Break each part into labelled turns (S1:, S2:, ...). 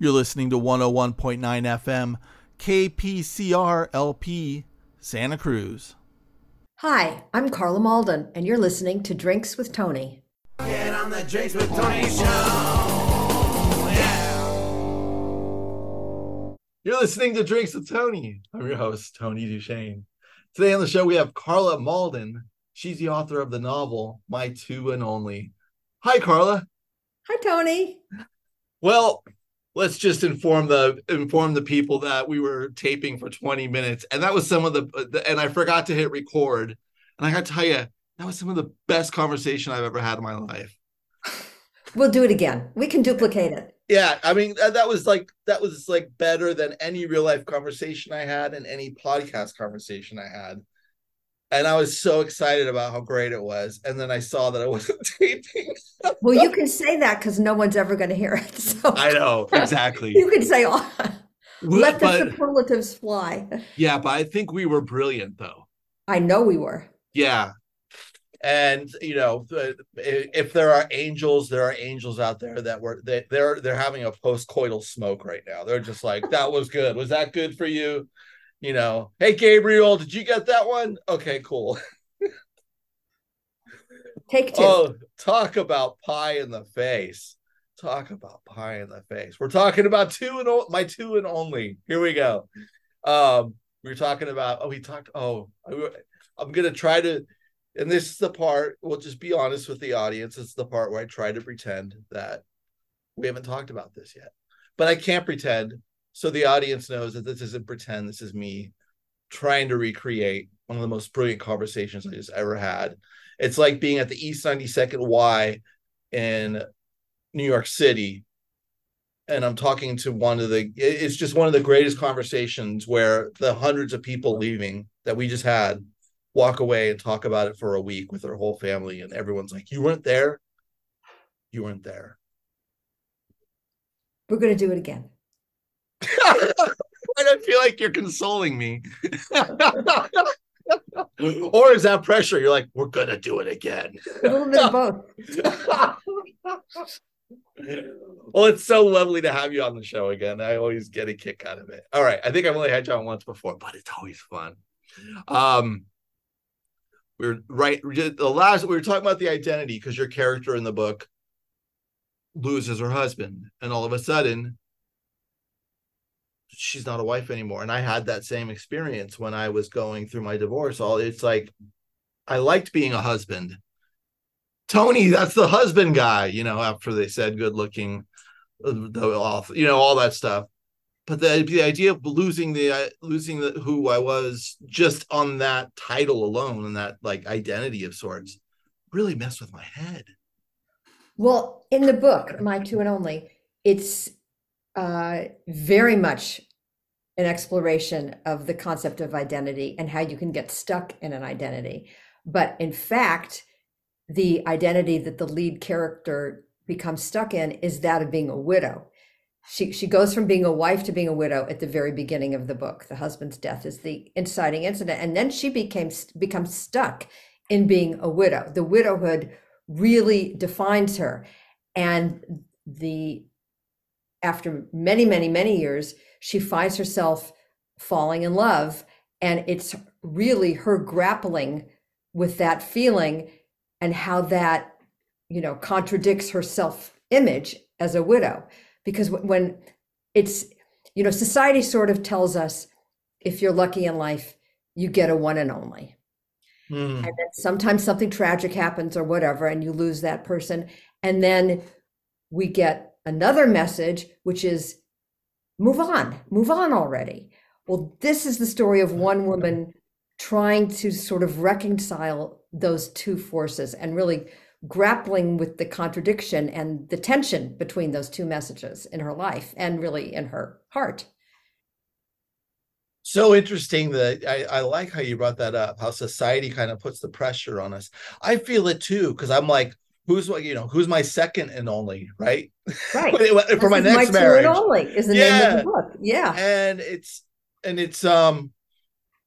S1: You're listening to 101.9 FM, KPCR LP, Santa Cruz.
S2: Hi, I'm Carla Malden, and you're listening to Drinks with Tony.
S3: Get on the Drinks with Tony show. Yeah.
S1: You're listening to Drinks with Tony. I'm your host, Tony DuShane. Today on the show, we have Carla Malden. She's the author of the novel, My Two and Only. Hi, Carla.
S2: Hi, Tony.
S1: Well, let's just inform the inform the people that we were taping for 20 minutes. And that was some of the, the and i forgot to hit record. And i gotta tell you that was some of the best conversation i've ever had in my life.
S2: We'll do it again. We can duplicate it.
S1: Yeah i mean that was like that was like better than any real life conversation i had and any podcast conversation i had and I was so excited about how great it was. And then I saw that I wasn't taping.
S2: well, you can say that because no one's ever going to hear it. So
S1: I know exactly.
S2: you can say, oh, let the superlatives fly.
S1: Yeah, but I think we were brilliant, though.
S2: I know we were.
S1: Yeah, and you know, if there are angels, there are angels out there that were they, they're they're having a post-coital smoke right now. They're just like, that was good. Was that good for you? You know, hey Gabriel, did you get that one? Okay, cool.
S2: Take two.
S1: Oh, talk about pie in the face. Talk about pie in the face. We're talking about two and o- my two and only. Here we go. Um, we were talking about. Oh, we talked. Oh, I, I'm gonna try to. And this is the part. We'll just be honest with the audience. It's the part where I try to pretend that we haven't talked about this yet, but I can't pretend so the audience knows that this isn't pretend this is me trying to recreate one of the most brilliant conversations i just ever had. It's like being at the east 92nd y in new york city and i'm talking to one of the it's just one of the greatest conversations where the hundreds of people leaving that we just had walk away and talk about it for a week with their whole family and everyone's like you weren't there? You weren't there.
S2: We're going to do it again
S1: I don't feel like you're consoling me. or is that pressure? You're like, we're gonna do it again.
S2: A little bit of both.
S1: well, it's so lovely to have you on the show again. I always get a kick out of it. All right. I think I've only had you on once before, but it's always fun. Um we are right the last we were talking about the identity because your character in the book loses her husband, and all of a sudden she's not a wife anymore. And I had that same experience when I was going through my divorce. All it's like I liked being a husband. Tony, that's the husband guy, you know, after they said good looking, uh, you know, all that stuff. But the, the idea of losing the uh, losing the, who I was just on that title alone and that like identity of sorts really messed with my head.
S2: Well, in the book, My Two and Only, it's uh, very much an exploration of the concept of identity and how you can get stuck in an identity. But in fact, the identity that the lead character becomes stuck in is that of being a widow. She, she goes from being a wife to being a widow at the very beginning of the book. The husband's death is the inciting incident. And then she became becomes stuck in being a widow. The widowhood really defines her. And the after many, many, many years, she finds herself falling in love. And it's really her grappling with that feeling and how that, you know, contradicts her self image as a widow. Because when it's, you know, society sort of tells us if you're lucky in life, you get a one and only. Mm. And then sometimes something tragic happens or whatever, and you lose that person. And then we get another message, which is move on, move on already. Well, this is the story of one woman trying to sort of reconcile those two forces and really grappling with the contradiction and the tension between those two messages in her life and really in her heart.
S1: So interesting that I, I like how you brought that up, how society kind of puts the pressure on us. I feel it too, because I'm like, who's you know who's my second and only right?
S2: Right.
S1: For my next my marriage.
S2: only is the yeah. name of the book. Yeah.
S1: And it's and it's um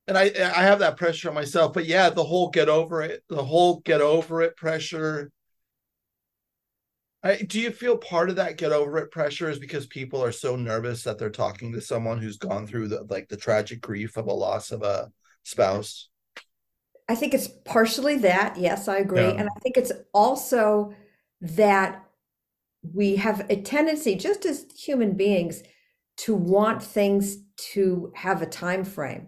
S1: and i i have that pressure on myself but yeah the whole get over it the whole get over it pressure. I, do you feel part of that get over it pressure is because people are so nervous that they're talking to someone who's gone through the like the tragic grief of a loss of a spouse?
S2: I think it's partially that. Yes, I agree.
S1: Yeah.
S2: And I think it's also that we have a tendency, just as human beings, to want things to have a time frame.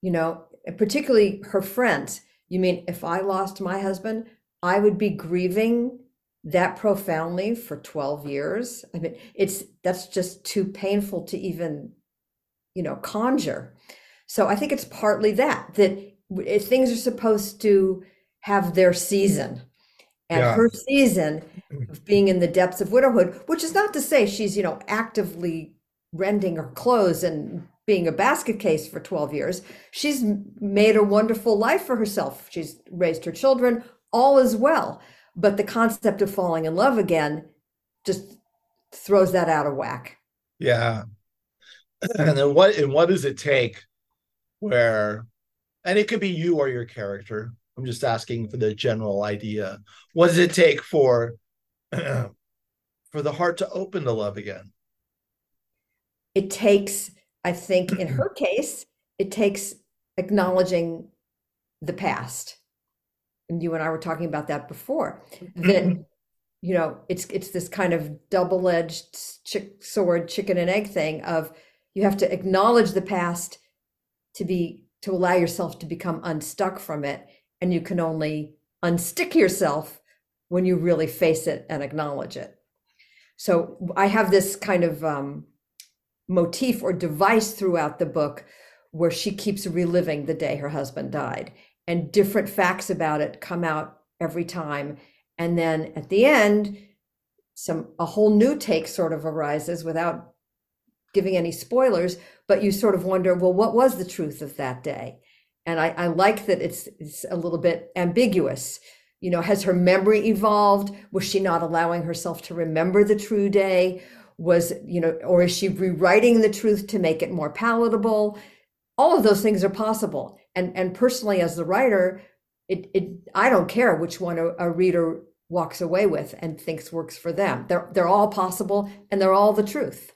S2: You know, particularly her friends. You mean if I lost my husband, I would be grieving that profoundly for 12 years? I mean, it's that's just too painful to even, you know, conjure. So I think it's partly that that if eh, things are supposed to have their season. And
S1: Yeah.
S2: her season mm-hmm. of being in the depths of widowhood which is not to say she's you know actively rending her clothes and being a basket case for 12 years. She's made a wonderful life for herself. She's raised her children all is well. But the concept of falling in love again just throws that out of whack.
S1: Yeah. And then what and what does it take where and it could be you or your character. I'm just asking for the general idea. What does it take for for the heart to open to love again?
S2: it takes i think in her case it takes acknowledging the past and you and i were talking about that before that you know it's it's this kind of double-edged chick, sword chicken and egg thing of you have to acknowledge the past to be to allow yourself to become unstuck from it and you can only unstick yourself when you really face it and acknowledge it. So i have this kind of um, motif or device throughout the book where she keeps reliving the day her husband died and different facts about it come out every time. And then at the end some a whole new take sort of arises without giving any spoilers but you sort of wonder well what was the truth of that day? And i, I like that it's, it's a little bit ambiguous. You know has her memory evolved? Was she not allowing herself to remember the true day? Was you know or is she rewriting the truth to make it more palatable? All of those things are possible. And and personally as the writer it, it i don't care which one a, a reader walks away with and thinks works for them. They're they're all possible and they're all the truth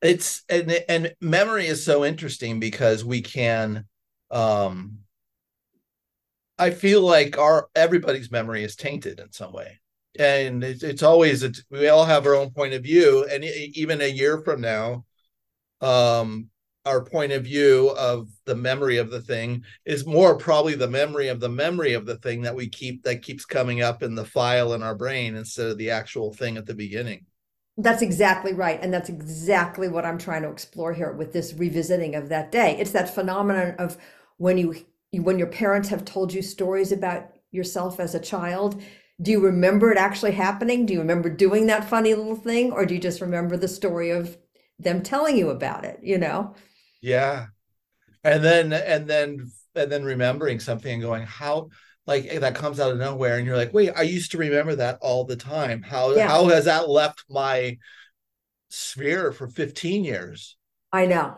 S1: It's and and memory is so interesting because we can um I feel like our everybody's memory is tainted in some way. And it's, it's always it's, we all have our own point of view and even a year from now um our point of view of the memory of the thing is more probably the memory of the memory of the thing that we keep that keeps coming up in the file in our brain instead of the actual thing at the beginning.
S2: That's exactly right. And that's exactly what I'm trying to explore here with this revisiting of that day. It's that phenomenon of when you when your parents have told you stories about yourself as a child, do you remember it actually happening? Do you remember doing that funny little thing or do you just remember the story of them telling you about it, you know?
S1: Yeah. And then and then and then remembering something and going, how like eh, that comes out of nowhere and you're like, wait, I used to remember that all the time. How
S2: Yeah.
S1: how has that left my sphere for 15 years?
S2: I know.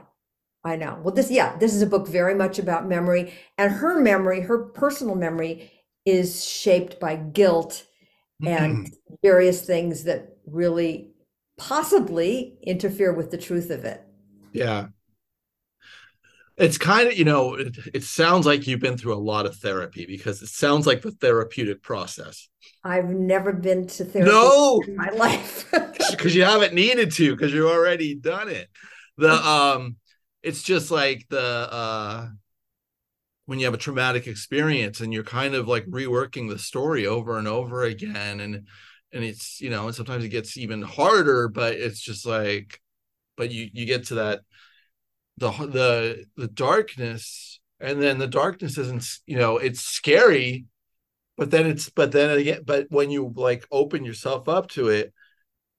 S2: I know. Well, this, yeah, this is a book very much about memory, and her memory, her personal memory, is shaped by guilt and various things that really possibly interfere with the truth of it.
S1: Yeah. It's kind of, you know, it, it sounds like you've been through a lot of therapy because it sounds like the therapeutic process.
S2: I've never been to therapy
S1: No,
S2: in my life.
S1: because you haven't needed to because you've already done it the um it's just like the uh when you have a traumatic experience and you're kind of like reworking the story over and over again and and it's you know and sometimes it gets even harder but it's just like but you you get to that the the the darkness and then the darkness isn't you know it's scary but then it's but then again but when you like open yourself up to it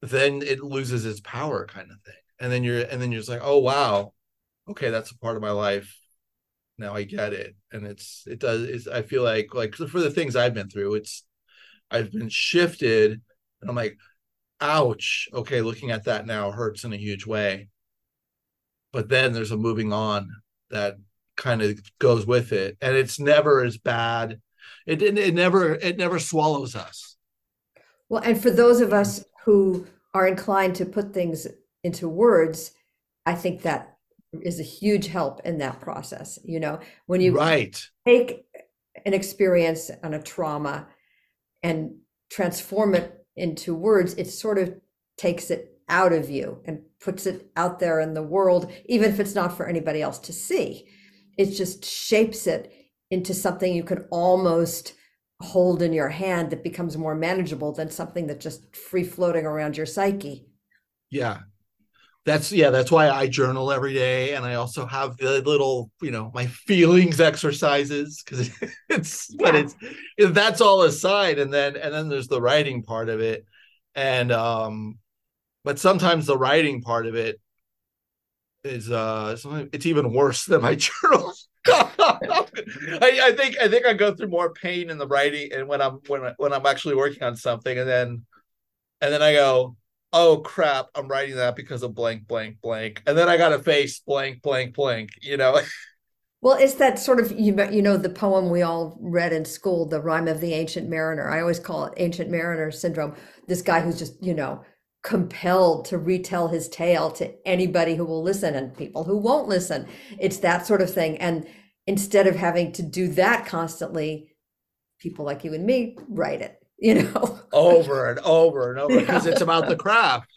S1: then it loses its power kind of thing. And then you're and then you're just like oh wow. Okay that's a part of my life. Now i get it. And it's it does it's i feel like like for the things i've been through it's i've been shifted and i'm like ouch. Okay looking at that now hurts in a huge way but then there's a moving on that kind of goes with it. And it's never as bad. It, it, it never it never swallows us.
S2: Well, and for those of us who are inclined to put things into words, I think that is a huge help in that process. You know, when you
S1: right.
S2: take an experience and a trauma and transform it into words, it sort of takes it out of you and puts it out there in the world, even if it's not for anybody else to see. It just shapes it into something you can almost hold in your hand that becomes more manageable than something that's just free floating around your psyche.
S1: Yeah. That's yeah, that's why I journal every day. And I also have the little, you know, my feelings exercises because it's but it's that's all aside. And then and then there's the writing part of it. And um, but sometimes the writing part of it is uh it's even worse than my journal. I, I, think I think I go through more pain in the writing and when I'm when when I'm actually working on something and then and then I go, oh crap, I'm writing that because of blank, blank, blank. And then I got a face blank, blank, blank, you know.
S2: Well, it's that sort of you you know the poem we all read in school, the rhyme of the ancient mariner. I always call it ancient mariner syndrome. This guy who's just, you know, compelled to retell his tale to anybody who will listen and people who won't listen. It's that sort of thing. And instead of having to do that constantly, people like you and me write it, you know,
S1: over and over and over because yeah. it's about the craft.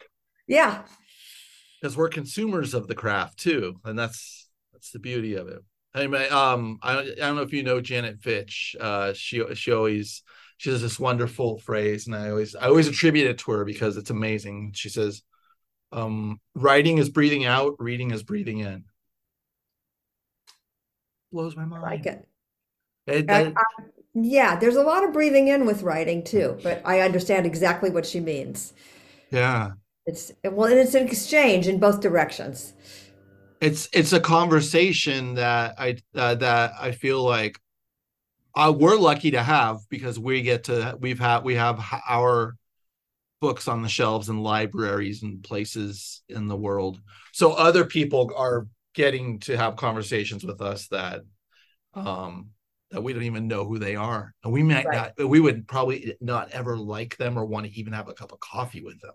S2: Yeah.
S1: Because we're consumers of the craft too. And that's that's the beauty of it. Anyway, um, I, I don't know if you know Janet Fitch. Uh, she she always she has this wonderful phrase, and I always I always attribute it to her because it's amazing. She says, um, "Writing is breathing out, reading is breathing in." Blows my mind.
S2: I like it. it, I, I, yeah, there's a lot of breathing in with writing too, but I understand exactly what she means.
S1: Yeah,
S2: it's well, and it's an exchange in both directions.
S1: It's it's a conversation that I uh, that I feel like uh, we're lucky to have because we get to we've had we have our books on the shelves in libraries and places in the world. So other people are getting to have conversations with us that um that we don't even know who they are. And we might right. not we would probably not ever like them or want to even have a cup of coffee with them.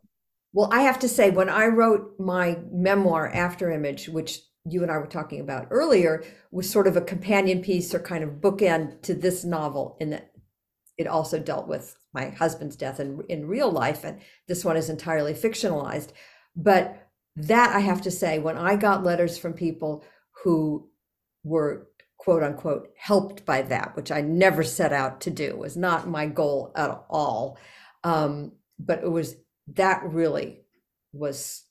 S2: Well i have to say when i wrote my memoir after image which you and I were talking about earlier was sort of a companion piece or kind of bookend to this novel in that it also dealt with my husband's death in, in real life and this one is entirely fictionalized. But that i have to say when i got letters from people who were quote unquote helped by that which i never set out to do was not my goal at all um, but it was that really was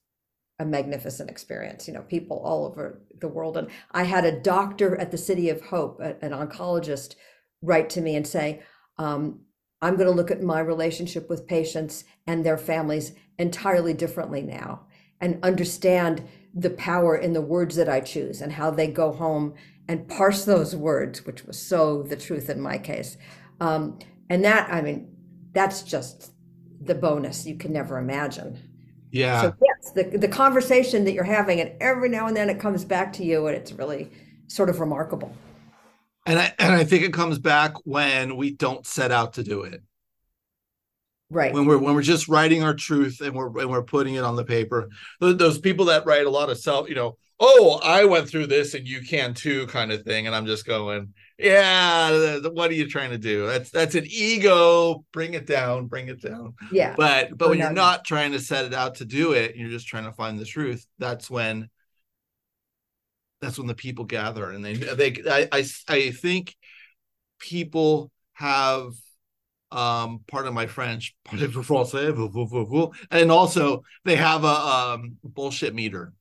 S2: a magnificent experience you know people all over the world. And i had a doctor at the city of hope an oncologist write to me and say um, i'm going to look at my relationship with patients and their families entirely differently now and understand the power in the words that i choose and how they go home and parse those words which was so the truth in my case. Um, and that i mean that's just the bonus you can never imagine
S1: yeah.
S2: So yes, the the conversation that you're having, and every now and then it comes back to you, and it's really sort of remarkable.
S1: And I and I think it comes back when we don't set out to do it.
S2: Right.
S1: When we're when we're just writing our truth and we're and we're putting it on the paper. Those people that write a lot of self, you know, oh, I went through this and you can too, kind of thing. And I'm just going, yeah what are you trying to do? That's that's an ego bring it down bring it down.
S2: Yeah.
S1: But but when you're not trying to set it out to do it you're just trying to find the truth that's when that's when the people gather and they they i i, I think people have um part of my french and also they have a um bullshit meter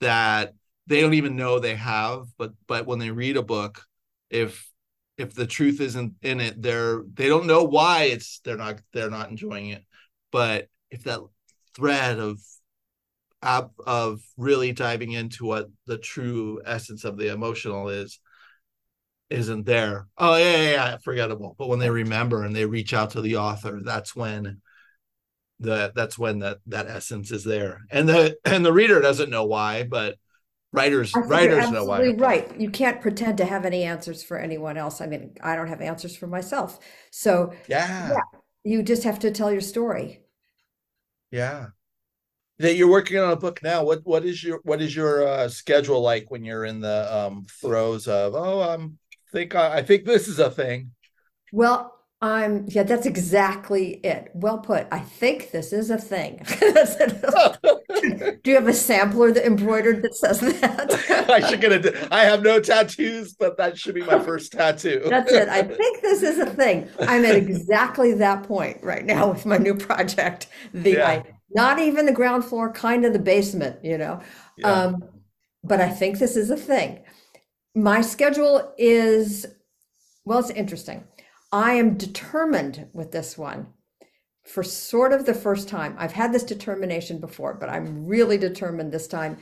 S1: that they don't even know they have but but when they read a book if if the truth isn't in it they're they don't know why it's they're not they're not enjoying it. But if that thread of of really diving into what the true essence of the emotional is isn't there. Oh yeah yeah, yeah forgettable but when they remember and they reach out to the author that's when the that's when that that essence is there. And the and the reader doesn't know why but writers writers know why
S2: right you can't pretend to have any answers for anyone else i mean i don't have answers for myself so
S1: yeah, yeah
S2: you just have to tell your story.
S1: Yeah. That you're working on a book now. What what is your what is your uh, schedule like when you're in the um throes of oh I'm think I, I think this is a thing.
S2: Well, I'm yeah, that's exactly it. Well put. I think this is a thing. Do you have a sampler that embroidered that says that?
S1: I should get it. I have no tattoos, but that should be my first tattoo.
S2: That's it. I think this is a thing. I'm at exactly that point right now with my new project. The
S1: Yeah.
S2: I, not even the ground floor, kind of the basement, you know.
S1: Yeah.
S2: Um, but I think this is a thing. My schedule is well, it's interesting. I am determined with this one for sort of the first time. I've had this determination before, but I'm really determined this time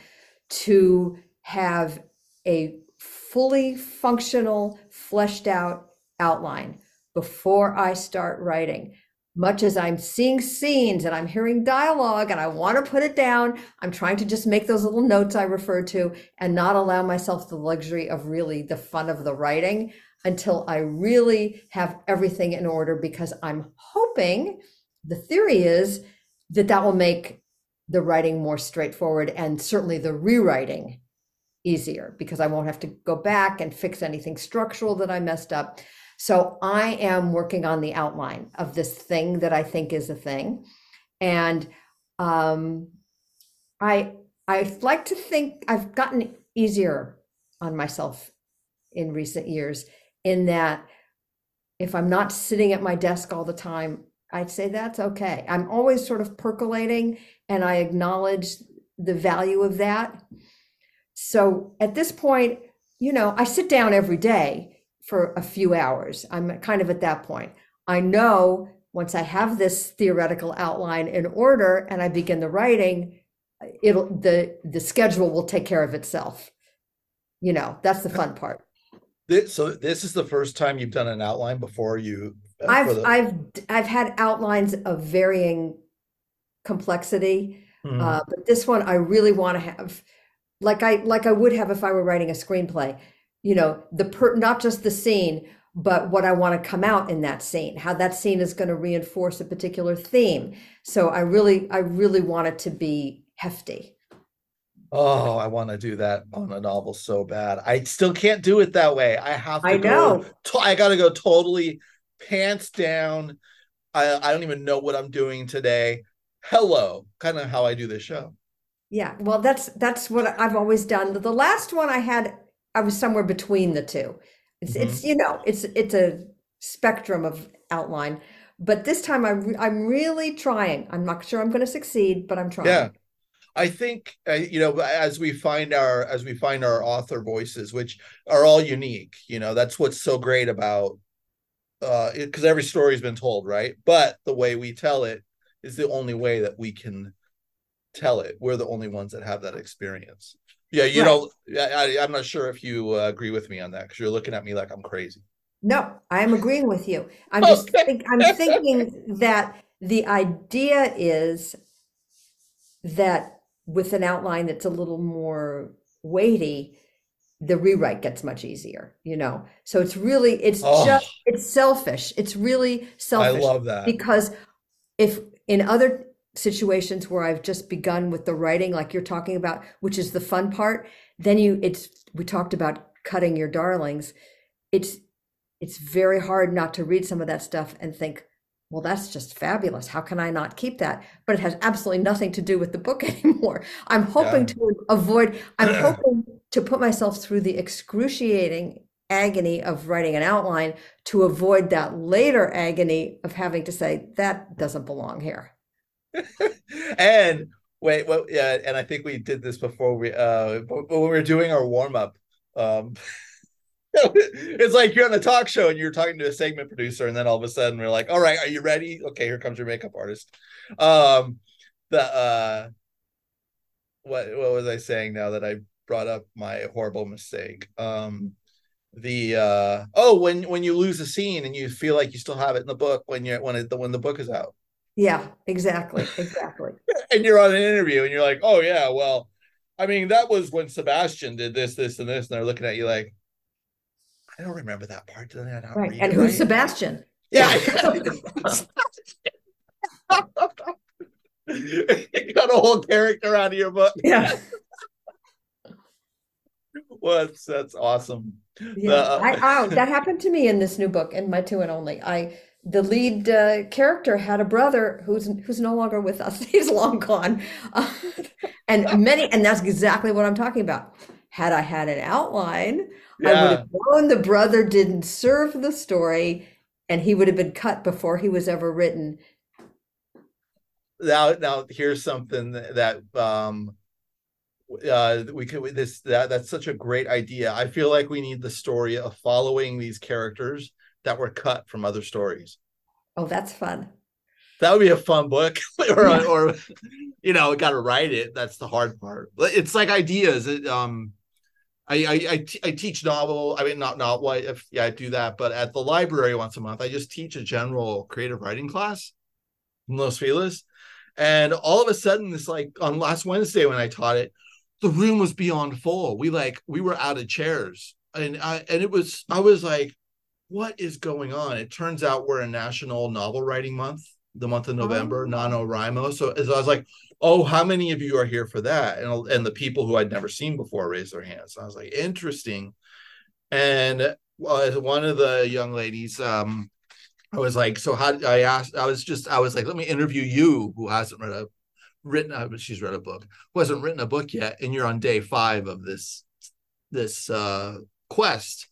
S2: to have a fully functional, fleshed out outline before I start writing. Much as I'm seeing scenes and I'm hearing dialogue and I want to put it down, I'm trying to just make those little notes I refer to and not allow myself the luxury of really the fun of the writing until I really have everything in order because I'm hoping the theory is that that will make the writing more straightforward and certainly the rewriting easier because I won't have to go back and fix anything structural that I messed up. So I am working on the outline of this thing that I think is a thing. And um, I I like to think I've gotten easier on myself in recent years in that if I'm not sitting at my desk all the time, I'd say that's okay. I'm always sort of percolating and I acknowledge the value of that. So at this point, you know, I sit down every day for a few hours. I'm kind of at that point. I know once I have this theoretical outline in order and I begin the writing, it'll the the schedule will take care of itself. You know, that's the fun part.
S1: This, so this is the first time you've done an outline before you. uh,
S2: I've
S1: the-
S2: I've I've had outlines of varying complexity,
S1: Mhm.
S2: uh, but this one I really want to have, like I like I would have if I were writing a screenplay. You know, the per not just the scene, but what I want to come out in that scene, how that scene is going to reinforce a particular theme. So I really I really want it to be hefty.
S1: Oh, I want to do that on a novel so bad. I still can't do it that way. I have to
S2: I
S1: go.
S2: know.
S1: To, I got to go totally pants down. I I don't even know what I'm doing today. Hello, kind of how I do this show.
S2: Yeah, well, that's that's what I've always done. The last one I had, I was somewhere between the two. It's it's mm-hmm. you know, it's it's a spectrum of outline, but this time I'm I'm really trying. I'm not sure I'm going to succeed, but I'm trying.
S1: Yeah. I think uh, you know as we find our as we find our author voices, which are all unique. You know that's what's so great about uh because every story's been told, right? But the way we tell it is the only way that we can tell it. We're the only ones that have that experience. Yeah, you
S2: Right.
S1: know, I, I'm not sure if you uh, agree with me on that because you're looking at me like I'm crazy.
S2: No, I am agreeing with you. I'm just
S1: Okay.
S2: think, I'm thinking that the idea is that with an outline that's a little more weighty, the rewrite gets much easier, you know. So it's really it's
S1: Oh.
S2: just it's selfish. It's really selfish.
S1: I love that.
S2: because if in other situations where I've just begun with the writing like you're talking about, which is the fun part, then you it's we talked about cutting your darlings. It's it's very hard not to read some of that stuff and think, well, that's just fabulous. How can I not keep that? But it has absolutely nothing to do with the book anymore. I'm hoping
S1: Yeah.
S2: to avoid, I'm hoping to put myself through the excruciating agony of writing an outline to avoid that later agony of having to say, that doesn't belong here.
S1: and wait, well, yeah, and I think we did this before we uh when we were doing our warm up. Um, it's like you're on a talk show and you're talking to a segment producer, and then all of a sudden we're like, "All right, are you ready? Okay, here comes your makeup artist." Um, the uh, what what was I saying now that I brought up my horrible mistake? Um, the uh oh when when you lose a scene and you feel like you still have it in the book when you're when it when the book is out
S2: Yeah, exactly, exactly.
S1: and you're on an interview and you're like, oh yeah, well, I mean, that was when Sebastian did this, this, and this, and they're looking at you like, I don't remember that part. Did I not
S2: Right.
S1: read
S2: And
S1: it
S2: who's
S1: right?"
S2: Sebastian?
S1: Yeah. you got a whole character out of your book.
S2: Yeah.
S1: What? That's awesome.
S2: Yeah,
S1: The-
S2: I, oh, that happened to me in this new book, in my two and only. I the lead uh, character had a brother who's who's no longer with us. He's long gone, Uh, and many, and that's exactly what I'm talking about. Had I had an outline, I would have known the brother didn't serve the story, and he would have been cut before he was ever written.
S1: Now, now here's something that, um uh we could this that that's such a great idea. I feel like we need the story of following these characters that were cut from other stories.
S2: Oh, that's fun.
S1: That would be a fun book, or
S2: Yeah.
S1: or you know, got to write it. That's the hard part. But It's like ideas. It, um, I I I, t- I teach novel. I mean, not not what if yeah I do that, but at the library once a month, I just teach a general creative writing class, in Los Feliz, and all of a sudden, this like on last Wednesday when I taught it, the room was beyond full. We like we were out of chairs, and I and it was I was like, what is going on? It turns out we're in National Novel Writing Month, the month of November,
S2: Oh.
S1: NaNoWriMo. So, so I was like, oh, how many of you are here for that? And and the people who I'd never seen before raised their hands. I was like, interesting. And uh, one of the young ladies, um, I was like, so how? I asked, I was just, I was like, let me interview you, who hasn't read a written, uh, she's read a book, who hasn't written a book yet, and you're on day five of this this uh quest.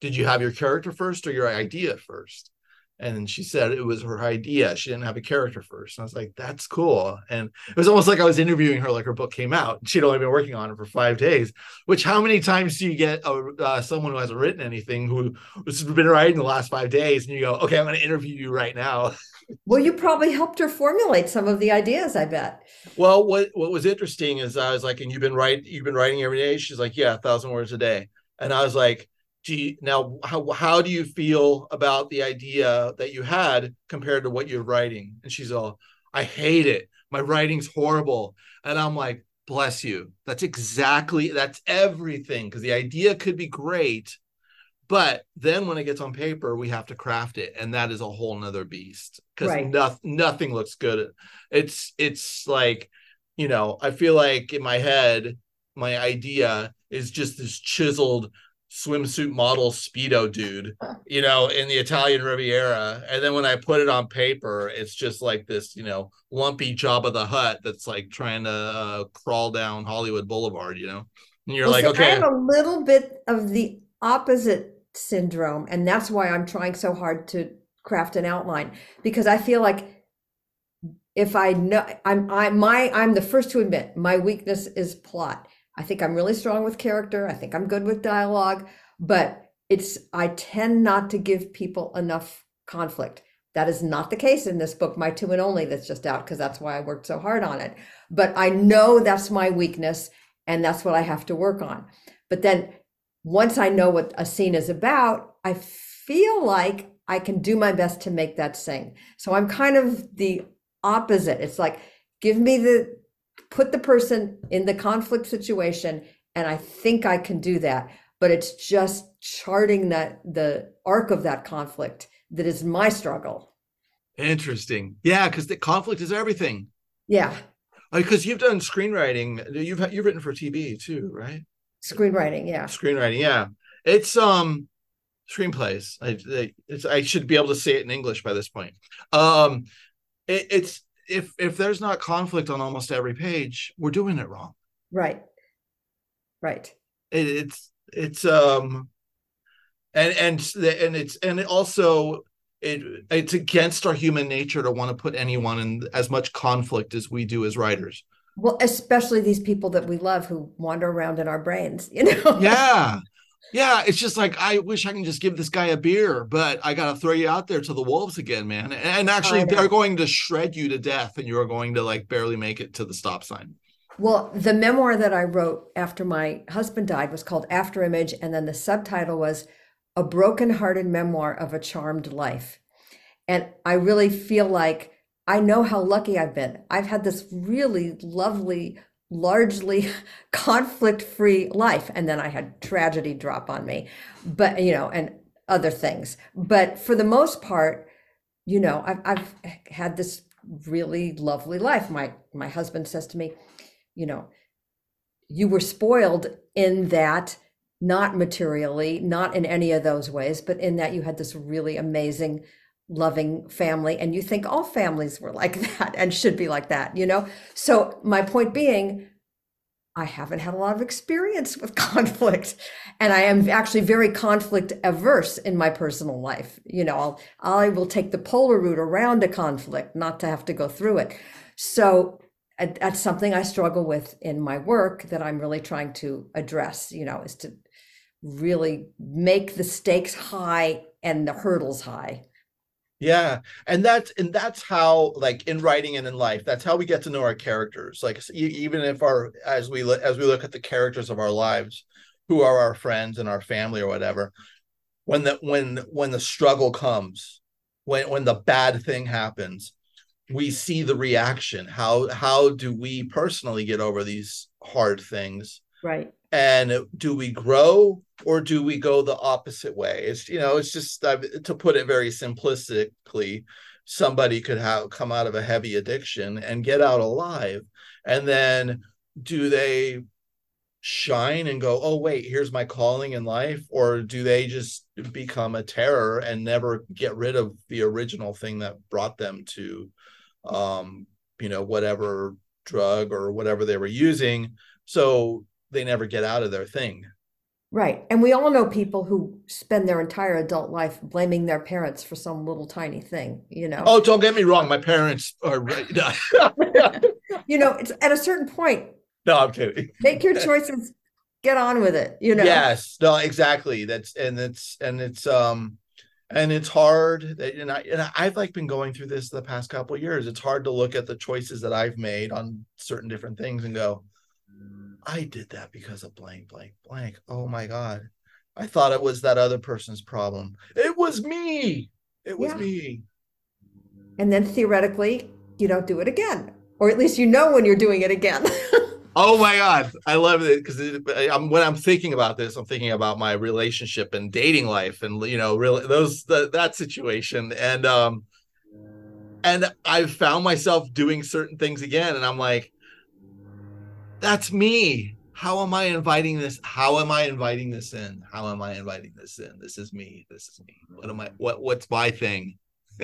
S1: Did you have your character first or your idea first? And she said it was her idea. She didn't have a character first. And I was like, that's cool. And it was almost like I was interviewing her, like her book came out. She'd only been working on it for five days. Which, how many times do you get a, uh, someone who hasn't written anything who has been writing the last five days, and you go, okay, I'm going to interview you right now.
S2: Well, you probably helped her formulate some of the ideas, I bet.
S1: Well, what what was interesting is I was like, and you've been writing, you've been writing every day. She's like, yeah, a thousand words a day. And I was like, do you, now how how do you feel about the idea that you had compared to what you're writing? And she's all, I hate it. My writing's horrible. And I'm like, bless you. That's exactly that's everything because the idea could be great. But then when it gets on paper, we have to craft it, and that is a whole nother beast because
S2: Right.
S1: nothing nothing looks good. It's it's like, you know, I feel like in my head, my idea is just this chiseled swimsuit model speedo dude, you know, in the Italian Riviera, and then when I put it on paper, it's just like this, you know, lumpy Jabba the Hutt that's like trying to uh, crawl down Hollywood Boulevard, you know, and you're
S2: Well,
S1: like, okay,
S2: I have a little bit of the opposite syndrome, and that's why I'm trying so hard to craft an outline because I feel like if I know I'm I my I'm the first to admit my weakness is plot. I think I'm really strong with character. I think I'm good with dialogue, but it's I tend not to give people enough conflict. That is not the case in this book, My Two and Only, that's just out because that's why I worked so hard on it. But I know that's my weakness and that's what I have to work on. But then once I know what a scene is about, I feel like I can do my best to make that sing. So I'm kind of the opposite. It's like, give me the, put the person in the conflict situation, and I think I can do that. But it's just charting that the arc of that conflict that is my struggle.
S1: interesting, yeah, because the conflict is everything.
S2: Yeah,
S1: Because you've done screenwriting, you've you've written for TV too, right?
S2: screenwriting. Yeah.
S1: screenwriting yeah it's um screenplays I, I it's i should be able to say it in english by this point um it, it's if if there's not conflict on almost every page we're doing it wrong
S2: Right. Right.
S1: it, it's it's um and and and it's and it also it it's against our human nature to want to put anyone in as much conflict as we do as writers
S2: Well, especially these people that we love who wander around in our brains, you know?
S1: yeah yeah it's just like i wish i can just give this guy a beer but i gotta throw you out there to the wolves again man and actually
S2: I
S1: they're going to shred you to death and you're going to like barely make it to the stop sign
S2: Well, the memoir that I wrote after my husband died was called After Image, and then the subtitle was A Broken-Hearted Memoir of a Charmed Life. And I really feel like I know how lucky I've been. I've had this really lovely, largely conflict-free life, and then I had tragedy drop on me, but you know, and other things. But for the most part, you know, I've, I've had this really lovely life. My, my husband says to me, you know, you were spoiled in that not materially, not in any of those ways, but in that you had this really amazing, loving family. And you think all families were like that and should be like that, you know? So, my point being, I haven't had a lot of experience with conflict, and I am actually very conflict averse in my personal life. You know, I'll, I will take the polar route around a conflict, not to have to go through it. So that's something I struggle with in my work that I'm really trying to address. You know, is to really make the stakes high and the hurdles high.
S1: Yeah, and that's and that's how like in writing and in life, that's how we get to know our characters. Like even if our as we look as we look at the characters of our lives, who are our friends and our family or whatever, when the when when the struggle comes, when when the bad thing happens, we see the reaction. How how do we personally get over these hard things?
S2: Right
S1: and do we grow or do we go the opposite way? It's you know it's just uh, to put it very simplistically somebody could have come out of a heavy addiction and get out alive. And then do they shine and go oh wait here's my calling in life or do they just become a terror and never get rid of the original thing that brought them to um you know whatever drug or whatever they were using? So they never get out of their thing.
S2: Right. And we all know people who spend their entire adult life blaming their parents for some little tiny thing, you know.
S1: Oh, don't get me wrong. My parents are right.
S2: you know, it's at a certain point.
S1: No, I'm kidding.
S2: Make your choices, get on with it, you know.
S1: Yes, no, exactly. That's and it's and it's um and it's hard and I and I've like been going through this the past couple years. It's hard to look at the choices that I've made on certain different things and go, I did that because of blank, blank, blank. Oh my God. I thought it was that other person's problem. It was me. It was yeah. me.
S2: And then theoretically, you don't do it again, or at least you know when you're doing it again.
S1: oh my God. I love it because I'm, when I'm thinking about this, I'm thinking about my relationship and dating life and, you know, really those, the, that situation. And, um, and I've found myself doing certain things again. And I'm like, that's me. How am I inviting this? How am I inviting this in? How am I inviting this in? This is me. This is me. What am I? What What's my thing?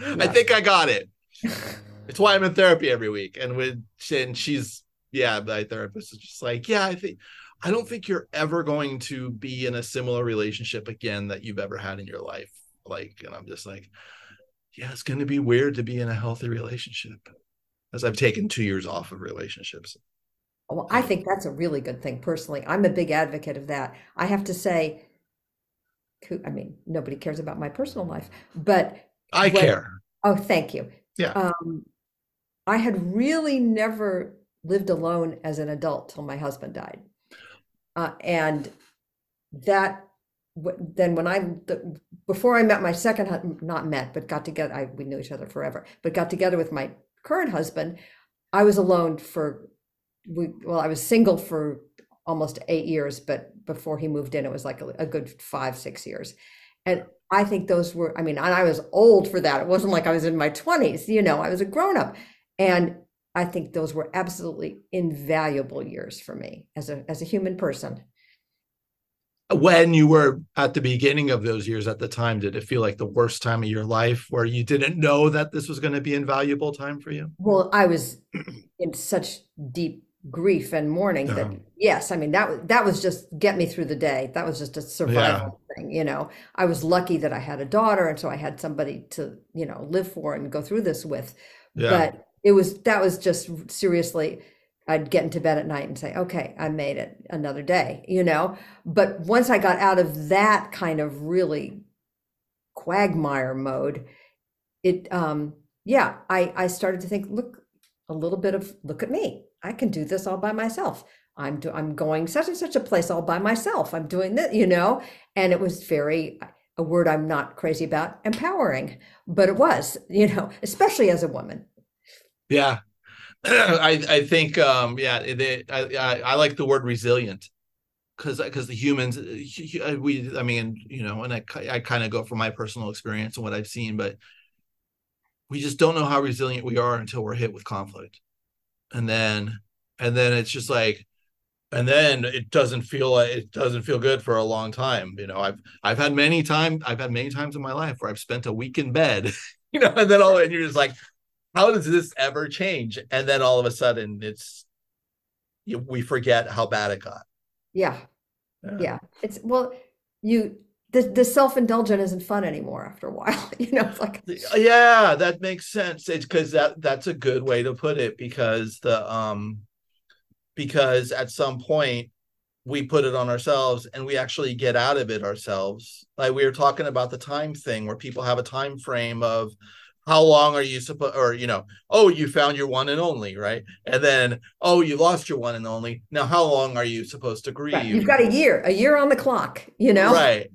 S1: I think I got it. It's why I'm in therapy every week. And with and she's yeah, my therapist is just like, yeah, I think I don't think you're ever going to be in a similar relationship again that you've ever had in your life. Like, and I'm just like, yeah, it's going to be weird to be in a healthy relationship as I've taken two years off of relationships.
S2: Well, I think that's a really good thing personally. I'm a big advocate of that. I have to say, I mean, nobody cares about my personal life, but
S1: I when, care.
S2: Oh, thank you.
S1: Yeah. Um,
S2: I had really never lived alone as an adult till my husband died. Uh, and that then when I the, before I met my second not met but got together I we knew each other forever but got together with my current husband I was alone for we well i was single for almost eight years but before he moved in it was like a, a good five six years. And i think those were i mean and i was old for that. It wasn't like i was in my 20s you know i was a grown up and i think those were absolutely invaluable years for me as a as a human person.
S1: When you were at the beginning of those years at the time did it feel like the worst time of your life where you didn't know that this was going to be invaluable time for you?
S2: Well i was in such deep grief and mourning that yes i mean that that was just get me through the day. That was just a survival yeah. thing you know? I was lucky that i had a daughter and so i had somebody to you know live for and go through this with. Yeah. but it was that was just seriously i'd get into bed at night and say okay i made it another day you know? But once i got out of that kind of really quagmire mode it um yeah i i started to think look a little bit of look at me I can do this all by myself. I'm do, I'm going such and such a place all by myself. I'm doing this, you know, and it was very a word I'm not crazy about, empowering, but it was, you know, especially as a woman.
S1: Yeah, I I think um yeah they, I I like the word resilient because because the humans we I mean you know and I I kind of go from my personal experience and what I've seen, but we just don't know how resilient we are until we're hit with conflict. And then and then it's just like and then it doesn't feel like it doesn't feel good for a long time you know? I've i've had many time i've had many times in my life where i've spent a week in bed you know? And then all and you're just like how does this ever change? And then all of a sudden it's you, we forget how bad it got.
S2: Yeah, yeah. It's well, you the the self-indulgent isn't fun anymore after a while. You know, it's like
S1: yeah that makes sense. It's because that that's a good way to put it because the um because at some point we put it on ourselves and we actually get out of it ourselves. Like we were talking about the time thing where people have a time frame of how long are you supposed or you know oh you found your one and only right? And then oh you lost your one and only. Now how long are you supposed to grieve?
S2: right, you've got a year, a year on the clock, you know?
S1: right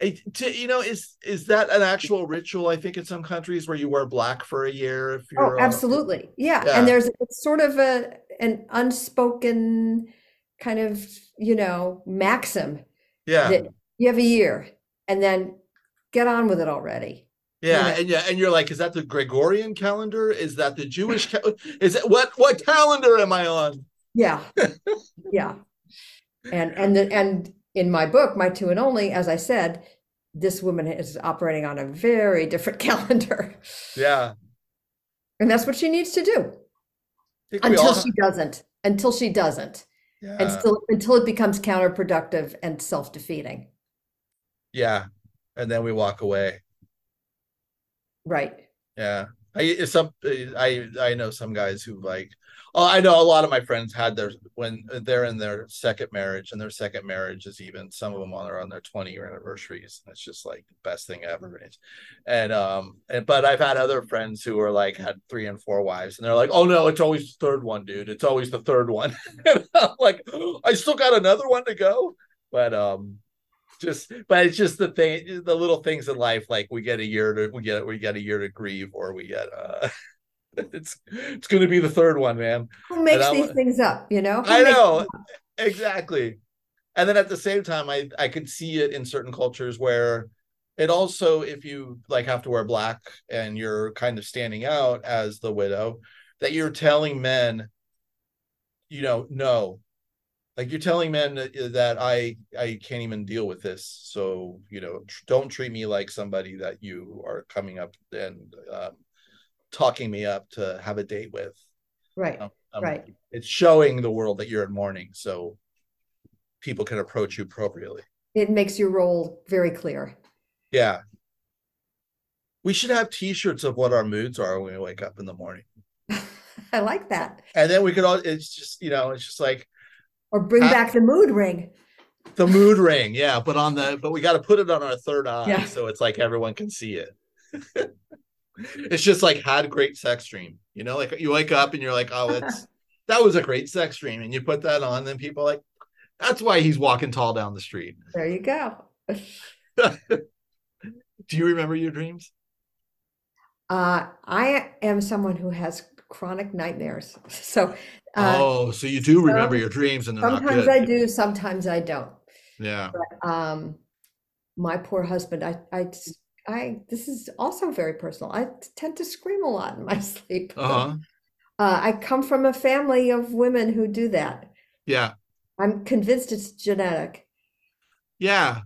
S1: to, you know is is that an actual ritual i think in some countries where you wear black for a year if
S2: Oh,
S1: you're uh,
S2: absolutely. Yeah.
S1: Yeah.
S2: And there's it's sort of a an unspoken kind of, you know, maxim
S1: yeah
S2: you have a year and then get on with it already.
S1: Yeah,
S2: Yeah.
S1: and yeah, and you're like, is that the Gregorian calendar? Is that the Jewish? Cal- is it what what calendar am I on?
S2: Yeah. Yeah. And and the, and in my book, My Two and Only, as I said, this woman is operating on a very different calendar.
S1: Yeah,
S2: And that's what she needs to do
S1: I think we
S2: until
S1: all-
S2: she doesn't. Until she doesn't. And still until it becomes counterproductive and self-defeating.
S1: yeah, and then we walk away.
S2: Right.
S1: Yeah, I some I I know some guys who like. Oh, I know a lot of my friends had their when they're in their second marriage, and their second marriage is even some of them are on their 20 year anniversaries. It's just like the best thing ever. And um, and but I've had other friends who are like had three and four wives, and they're like, "Oh no, it's always the third one, dude. It's always the third one." like, I still got another one to go, but um, just but it's just the thing, the little things in life. Like we get a year to we get we get a year to grieve, or we get uh. It's it's going to be the third one, man.
S2: Who makes these things up, you know? Who
S1: I know exactly. And then at the same time, I I could see it in certain cultures where it also, if you like have to wear black and you're kind of standing out as the widow, that you're telling men, you know, no, like you're telling men that, that I I can't even deal with this. So you know, tr- don't treat me like somebody that you are coming up and um, talking me up to have a date with.
S2: Right.
S1: Um,
S2: Right.
S1: It's showing the world that you're in mourning, so people can approach you appropriately.
S2: It makes your role very clear.
S1: Yeah. We should have T-shirts of what our moods are when we wake up in the morning,
S2: I like that.
S1: and then we could all. It's just you know, it's just like
S2: Or bring
S1: Uh,
S2: back the mood ring.
S1: the mood ring, yeah. But on the but we got to put it on our third eye,
S2: Yeah.
S1: so it's like everyone can see it. it's just like had a great sex dream, you know, like you wake up and you're like, oh, it's that was a great sex dream, and you put that on, then people are like, that's why he's walking tall down the street.
S2: There you go.
S1: Do you remember your dreams?
S2: Uh, I am someone who has chronic nightmares. So uh,
S1: oh, so you do remember your dreams and they're not
S2: sometimes. I do, sometimes I don't.
S1: Yeah.
S2: Um, my poor husband, I, I, I, this is also very personal. I tend to scream a lot in my sleep.
S1: Uh-huh.
S2: Uh, I come from a family of women who do that.
S1: Yeah.
S2: I'm convinced it's genetic.
S1: Yeah.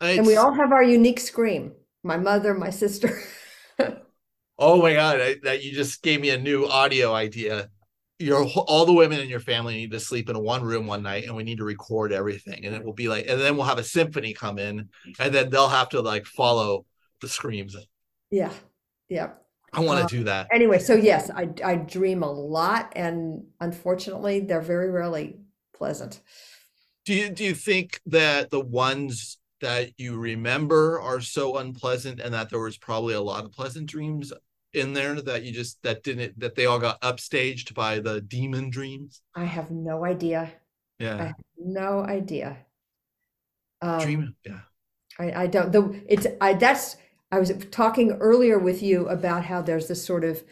S2: And we all have our unique scream. My mother, my sister.
S1: Oh my god, I, that you just gave me a new audio idea. Your all the women in your family need to sleep in one room one night, and we need to record everything, and it will be like, and then we'll have a symphony come in, and then they'll have to like follow the screams.
S2: Yeah. Yeah.
S1: I want
S2: Uh,
S1: to do that.
S2: Anyway, so yes, I, I dream a lot, and unfortunately, they're very rarely pleasant.
S1: Do you do you think that the ones that you remember are so unpleasant, and that there was probably a lot of pleasant dreams in there that you just that didn't that they all got upstaged by the demon dreams?
S2: I have no idea.
S1: Yeah,
S2: No idea. Um,
S1: dream. Yeah.
S2: I, I don't the it's I that's I was talking earlier with you about how there's this sort of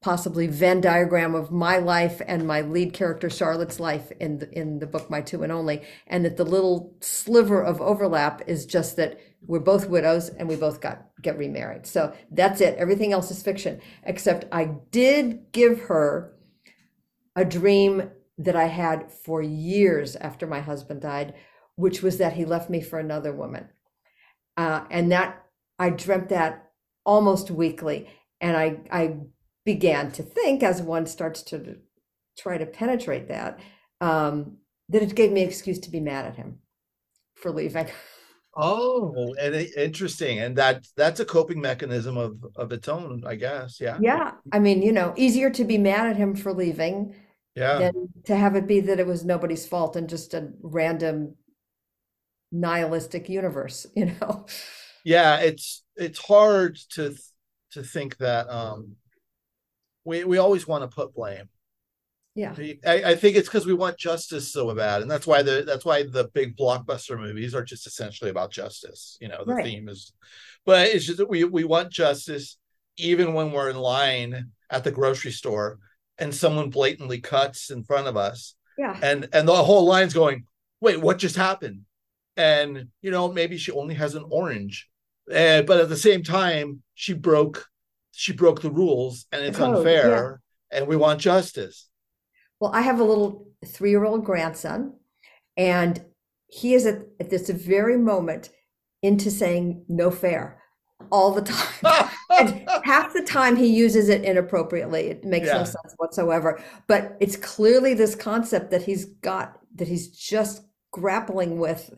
S2: possibly Venn diagram of my life and my lead character Charlotte's life in the in the book My Two and Only, and that the little sliver of overlap is just that we're both widows and we both got get remarried. So that's it. Everything else is fiction. Except I did give her a dream that I had for years after my husband died, which was that he left me for another woman. Uh, and that I dreamt that almost weekly. And I, I began to think, as one starts to try to penetrate that, um, that it gave me an excuse to be mad at him for leaving.
S1: Oh, and interesting. And that that's a coping mechanism of of its own, I guess. Yeah.
S2: Yeah. I mean, you know, easier to be mad at him for leaving
S1: Yeah.
S2: than to have it be that it was nobody's fault and just a random nihilistic universe, you know?
S1: Yeah, it's it's hard to to think that um we we always want to put blame.
S2: Yeah.
S1: I, I think it's because we want justice so bad, and that's why the that's why the big blockbuster movies are just essentially about justice. You know, the
S2: Right.
S1: theme is, but it's just that we we want justice even when we're in line at the grocery store and someone blatantly cuts in front of us,
S2: Yeah.
S1: and and the whole line's going, wait, what just happened? And you know, maybe she only has an orange, uh, but at the same time, she broke she broke the rules, and it's
S2: code,
S1: unfair, and we want justice.
S2: Well, I have a little three year old grandson, and he is at, at this very moment into saying no fair all the time. and half the time he uses it inappropriately. It makes
S1: Yeah.
S2: no sense whatsoever. But it's clearly this concept that he's got that he's just grappling with.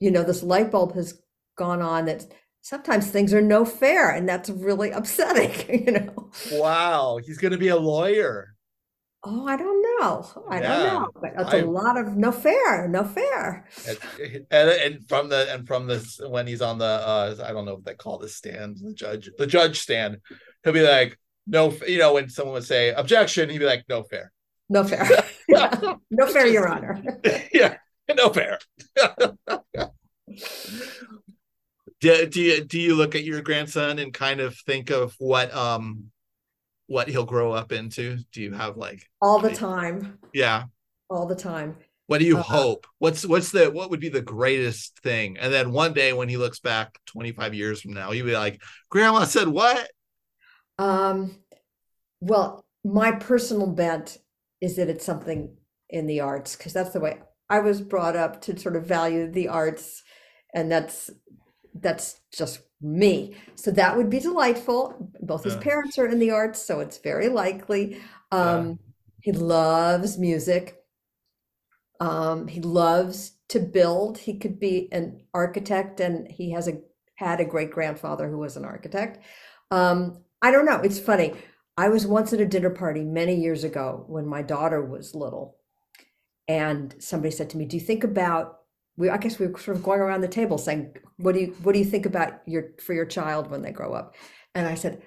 S2: You know, this light bulb has gone on that sometimes things are no fair, and that's really upsetting, you know.
S1: wow, he's going to be a lawyer.
S2: Oh, I don't know. I
S1: Yeah,
S2: don't know. But it's
S1: I-
S2: a lot of no fair, no fair.
S1: and, and from the and from this when he's on the uh I don't know what they call this stand the judge the judge stand he'll be like no you know when someone would say objection he'd be like no fair
S2: No fair. No fair, Your Honor.
S1: yeah no fair do, do you do you look at your grandson and kind of think of what um what he'll grow up into do you have like
S2: All the time.
S1: yeah
S2: All the time.
S1: What do you
S2: Uh,
S1: hope? What's what's the what would be the greatest thing? And then one day when he looks back 25 years from now, he'll be like, Grandma said what?
S2: Um, well, my personal bent is that it's something in the arts because that's the way I was brought up to sort of value the arts, and that's that's just me. So that would be delightful. Both his
S1: Yeah.
S2: parents are in the arts, so it's very likely. Um, he loves music. Um, he loves to build. He could be an architect, and he has a had a great grandfather who was an architect. Um, I don't know. It's funny. I was once at a dinner party many years ago when my daughter was little, and somebody said to me, "Do you think about?" We, I guess we were sort of going around the table saying, "What do you What do you think about your for your child when they grow up?" And I said,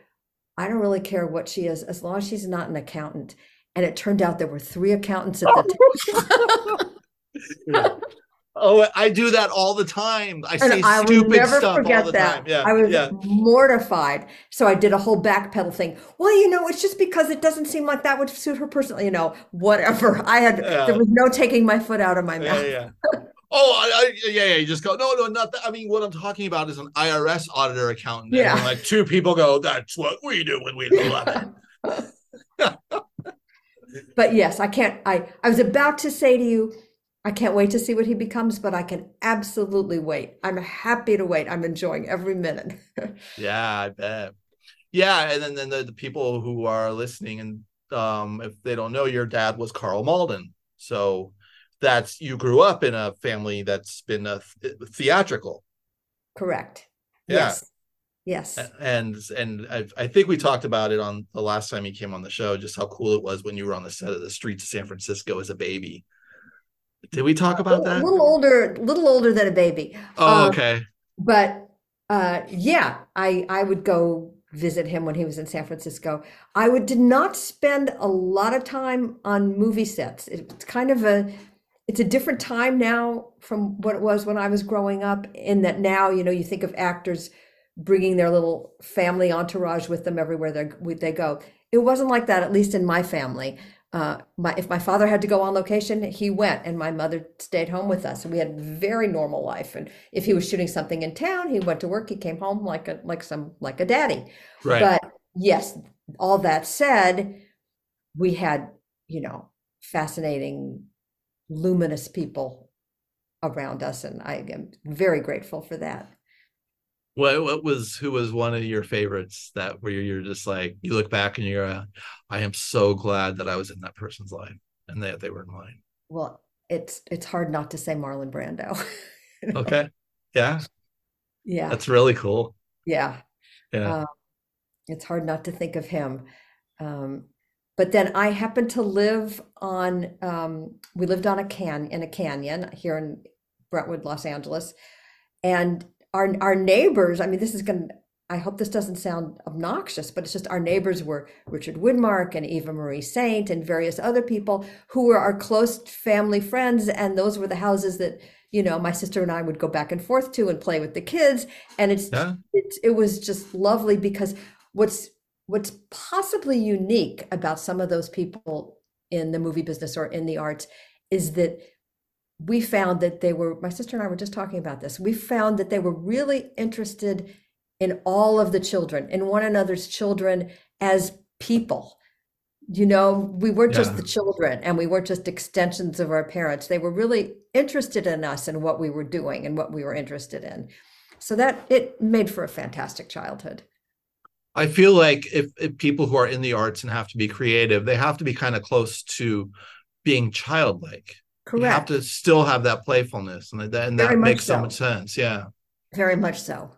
S2: "I don't really care what she is, as long as she's not an accountant." And it turned out there were three accountants at the table.
S1: Oh, I do that all the time. I say
S2: And I will
S1: stupid
S2: never
S1: stuff all
S2: forget
S1: the
S2: that.
S1: time. Yeah.
S2: I was
S1: yeah.
S2: mortified. So I did a whole backpedal thing. Well, you know, it's just because it doesn't seem like that would suit her personally, you know, whatever. I had,
S1: Yeah.
S2: there was no taking my foot out of my mouth.
S1: yeah. Oh, I, I, yeah, yeah. You just go, no, no, not that. I mean, what I'm talking about is an IRS auditor accountant.
S2: Yeah.
S1: like two people go, that's what we do when we love it.
S2: But yes, I can't, I, I was about to say to you, I can't wait to see what he becomes, but I can absolutely wait. I'm happy to wait. I'm enjoying every minute.
S1: Yeah, I bet. Yeah, and then, then the, the people who are listening and um if they don't know your dad was Karl Malden. So that's you grew up in a family that's been a th- theatrical.
S2: Correct.
S1: Yeah.
S2: Yes. Yes.
S1: And and I, I think we talked about it on the last time you came on the show just how cool it was when you were on the set of the streets of San Francisco as a baby. Did we talk about that?
S2: A little older, little older than a baby.
S1: Oh,
S2: um,
S1: okay.
S2: But uh, yeah, I I would go visit him when he was in San Francisco. I would did not spend a lot of time on movie sets. It's kind of a it's a different time now from what it was when I was growing up. In that now, you know, you think of actors bringing their little family entourage with them everywhere they they go. It wasn't like that, at least in my family. Uh, my if my father had to go on location, he went, and my mother stayed home with us. And we had very normal life. And if he was shooting something in town, he went to work. He came home like a like some like a daddy.
S1: Right.
S2: But yes, all that said, we had you know fascinating, luminous people around us, and I am very grateful for that.
S1: What what was who was one of your favorites that where you're just like you look back and you're uh, I am so glad that I was in that person's life and that they were in mine.
S2: Well, it's it's hard not to say Marlon Brando. You know?
S1: Okay. Yeah.
S2: Yeah,
S1: That's really cool.
S2: yeah.
S1: Yeah.
S2: Um, it's hard not to think of him. Um, but then I happened to live on, um, we lived on a can in a canyon here in Brentwood, Los Angeles. And our our neighbors, I mean, this is going to, I hope this doesn't sound obnoxious, but it's just our neighbors were Richard Widmark and Eva Marie Saint and various other people who were our close family friends. And those were the houses that, you know, my sister and I would go back and forth to and play with the kids. And it's
S1: yeah.
S2: it, it was just lovely because what's what's possibly unique about some of those people in the movie business or in the arts is that we found that they were my sister and I were just talking about this. We found that they were really interested in all of the children in one another's children as people. You know we weren't just the children and we weren't just extensions of our parents. They were really interested in us and what we were doing and what we were interested in. So that it made for a fantastic childhood.
S1: I feel like if, if people who are in the arts and have to be creative, they have to be kind of close to being childlike. You have to still have that playfulness, and that and
S2: Very
S1: that
S2: much
S1: makes so
S2: so.
S1: much sense. Yeah.
S2: very much so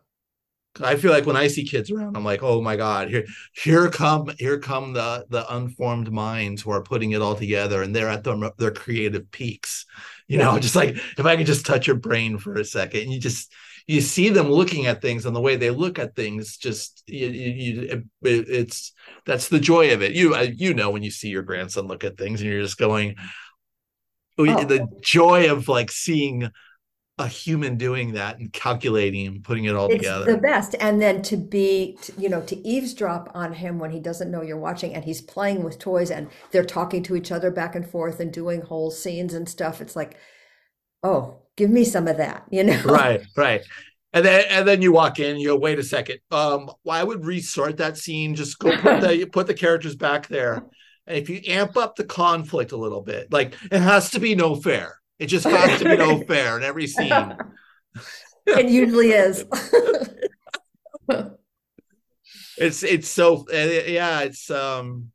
S1: I feel like when I see kids around, I'm like, oh my God, here, here come, here come the the unformed minds who are putting it all together, and they're at their their creative peaks. You know, just like if I could just touch your brain for a second, and you just you see them looking at things, and the way they look at things, just you, you, you it, it's that's the joy of it. You you know when you see your grandson look at things, and you're just going,
S2: Oh.
S1: the joy of like seeing a human doing that and calculating and putting it all
S2: it's
S1: together.
S2: the best and then to be t- you know to eavesdrop on him when he doesn't know you're watching and he's playing with toys and they're talking to each other back and forth and doing whole scenes and stuff it's like oh give me some of that you know
S1: right right and then and then you walk in you go wait a second um well, i would restart that scene just go put the put the characters back there if you amp up the conflict a little bit like it has to be no fair. It just has to be no fair in every scene.
S2: It usually is.
S1: It's it's so yeah it's um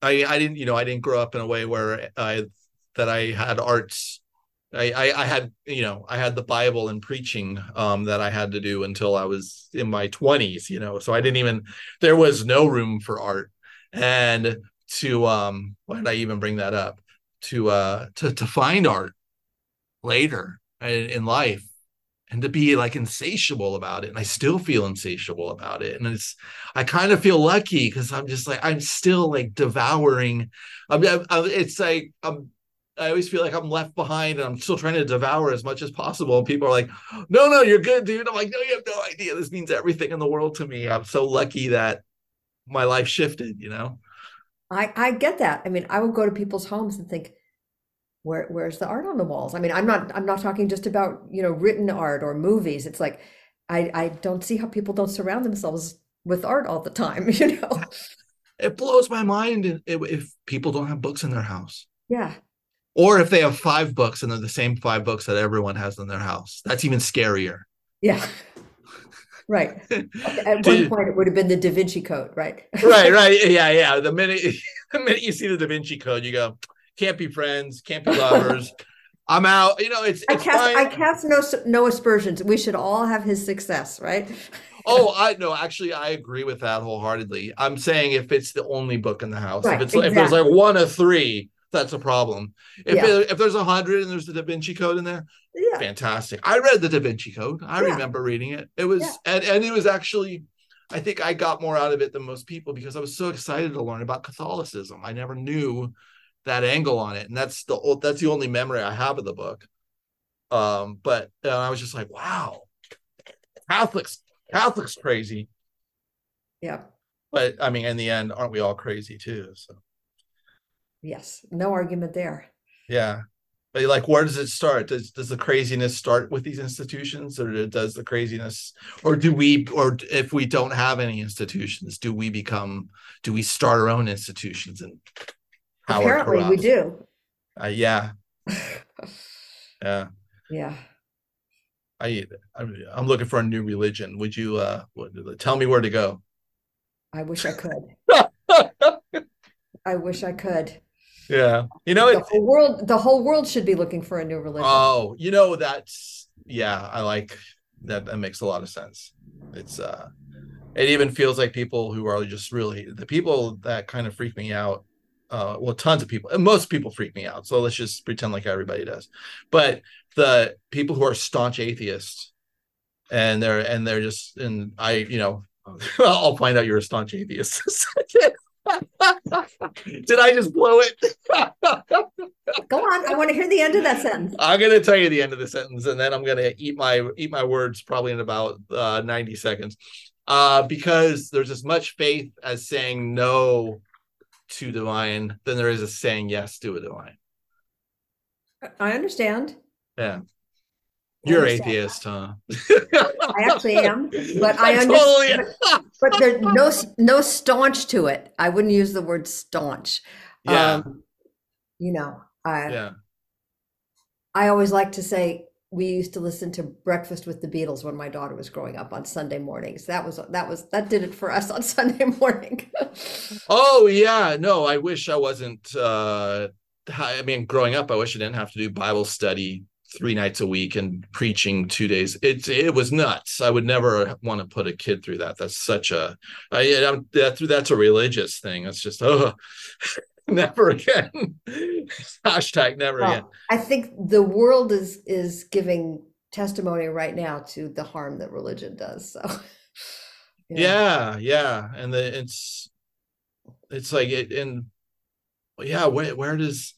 S1: i i didn't you know i didn't grow up in a way where i that i had arts. I, I i had you know i had the bible and preaching um that i had to do until i was in my 20s you know so i didn't even there was no room for art. And to um why did i even bring that up? To uh to to find art later in, life and to be like insatiable about it and i still feel insatiable about it and it's i kind of feel lucky because i'm just like i'm still like devouring I'm I'm- it's like i'm i always feel like i'm left behind and i'm still trying to devour as much as possible and people are like no no you're good dude. I'm like no you have no idea. This means everything in the world to me. I'm so lucky that my life shifted you know
S2: I, I get that. I mean, I will go to people's homes and think, where where's the art on the walls? I mean, I'm not I'm not talking just about, you know, written art or movies. It's like I I don't see how people don't surround themselves with art all the time, you know.
S1: it blows my mind if, if people don't have books in their house
S2: Yeah.
S1: or if they have five books and they're the same five books that everyone has in their house that's even scarier
S2: Yeah. Right. At one point it would have been the Da Vinci Code, right?
S1: right, right. Yeah, yeah. The minute the minute you see the Da Vinci Code, you go, can't be friends, can't be lovers. I'm out. You know, it's
S2: I
S1: it's
S2: cast
S1: fine.
S2: I cast no no aspersions. We should all have his success, right?
S1: oh, I no, actually, I agree with that wholeheartedly. I'm saying if it's the only book in the house,
S2: Right,
S1: if it's if there's like one of three, that's a problem. If
S2: Yeah.
S1: it- if there's a hundred and there's the Da Vinci Code in there,
S2: Yeah.
S1: fantastic. I read the Da Vinci Code. I
S2: Yeah.
S1: remember reading it. It was and and it was actually I think I got more out of it than most people because I was so excited to learn about Catholicism. I never knew that angle on it, and that's the o- that's the only memory I have of the book. Um, but I was just like, wow, Catholics, Catholics crazy.
S2: Yeah.
S1: But I mean, in the end, aren't we all crazy too? So
S2: Yes, no argument there.
S1: Yeah. But like where does it start? Does does the craziness start with these institutions or does the craziness or do we or if we don't have any institutions, do we become do we start our own institutions and power
S2: Apparently, we do.
S1: Uh, yeah. Yeah.
S2: Yeah.
S1: I I'm, I'm looking for a new religion. Would you uh tell me where to go?
S2: I wish I could. I wish I could.
S1: Yeah. You know
S2: The
S1: it,
S2: whole world, the whole world should be looking for a new religion.
S1: Oh, you know that's yeah, I like that that makes a lot of sense. It's uh it even feels like people who are just really the people that kind of freak me out uh well tons of people and most people freak me out. So let's just pretend like everybody does. But the people who are staunch atheists and they're and they're just and I, you know, I'll find out you're a staunch atheist. Did I just blow it?
S2: Go on. I want to hear the end of that sentence.
S1: I'm gonna tell you the end of the sentence, and then I'm gonna eat my eat my words probably in about uh, 90 seconds. Uh, because there's as much faith as saying no to divine than there is as saying yes to a divine.
S2: I understand.
S1: Yeah.
S2: I
S1: You're atheist, huh?
S2: I actually am, but I
S1: totally
S2: understand. But there's no no staunch to it. I wouldn't use the word staunch.
S1: Yeah.
S2: Um, you know, I
S1: yeah.
S2: I always like to say we used to listen to Breakfast with the Beatles when my daughter was growing up on Sunday mornings. That was that was that did it for us on Sunday morning.
S1: Oh yeah, no, I wish I wasn't uh I mean growing up I wish I didn't have to do Bible study three nights a week and preaching two days. It it was nuts. I would never want to put a kid through that. That's such a I I'm, that that's a religious thing. It's just oh never again. Hashtag never
S2: Well,
S1: again.
S2: I think the world is is giving testimony right now to the harm that religion does. So know.
S1: Yeah, yeah. And the it's it's like it and yeah, where where does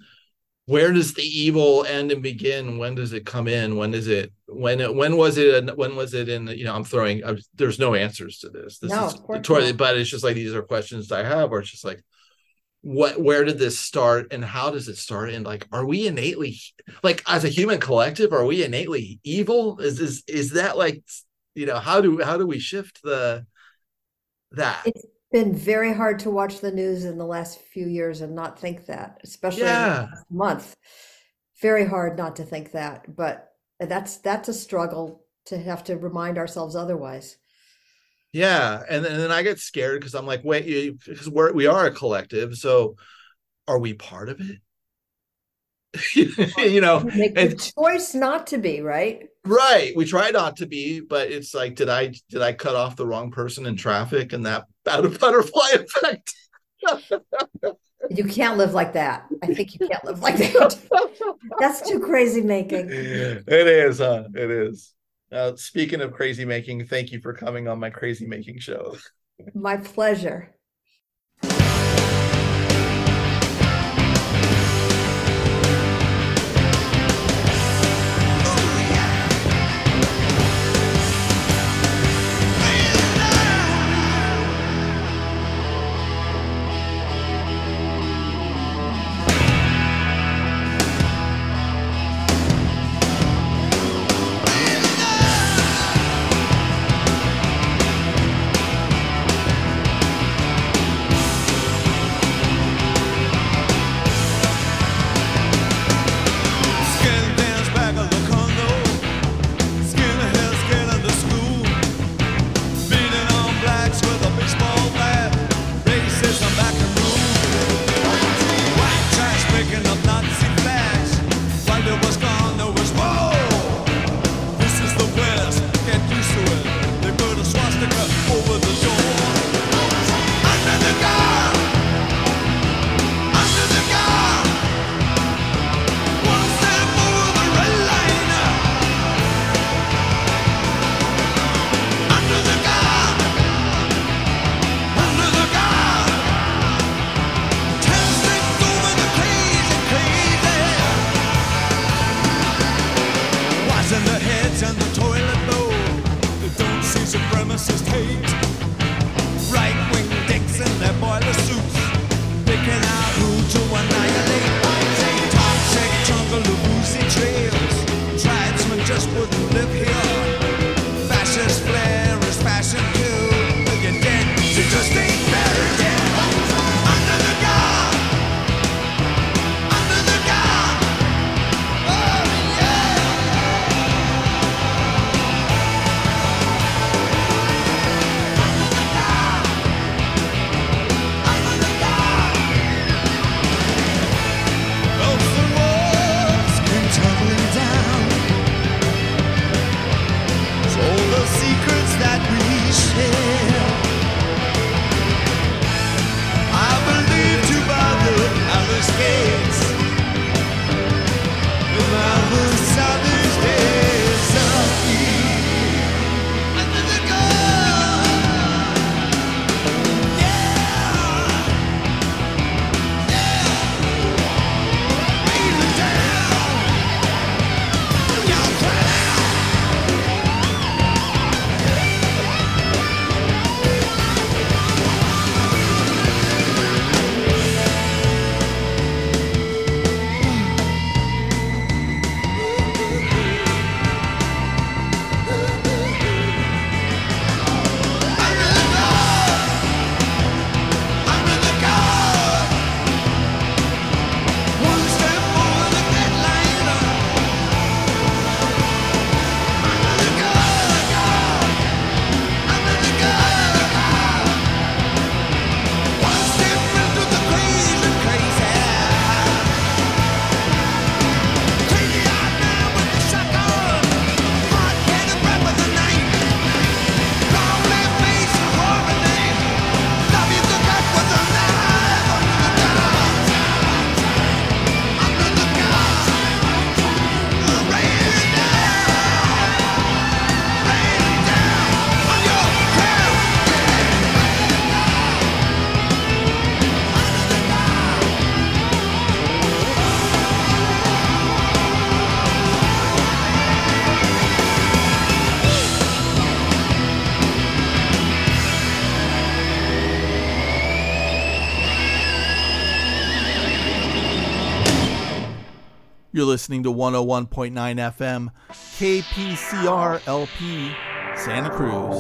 S1: where does the evil end and begin? When does it come in? When is it when it when was it when was it in you know I'm throwing I, there's no answers to this. This
S2: No,
S1: is
S2: of course
S1: totally but it's just like these are questions I have where it's just like what where did this start and how does it start and like are we innately like as a human collective are we innately evil is is is that like you know how do how do we shift the that
S2: It's been very hard to watch the news in the last few years and not think that, especially in the
S1: Yeah.
S2: last month. Very hard not to think that, but that's that's a struggle to have to remind ourselves otherwise.
S1: Yeah, and, and then I get scared because I'm like, wait, you because we're we are a collective, so are we part of it? you know,
S2: You make the
S1: and-
S2: choice not to be, right?
S1: right? We try not to be, but it's like, did I did I cut off the wrong person in traffic and that out of butterfly effect?
S2: You can't live like that. I think you can't live like that. That's too crazy making.
S1: it is, huh? It is. Uh, speaking of crazy making, thank you for coming on my crazy making show.
S2: My pleasure.
S1: listening to 101.9 FM KPCR LP Santa Cruz.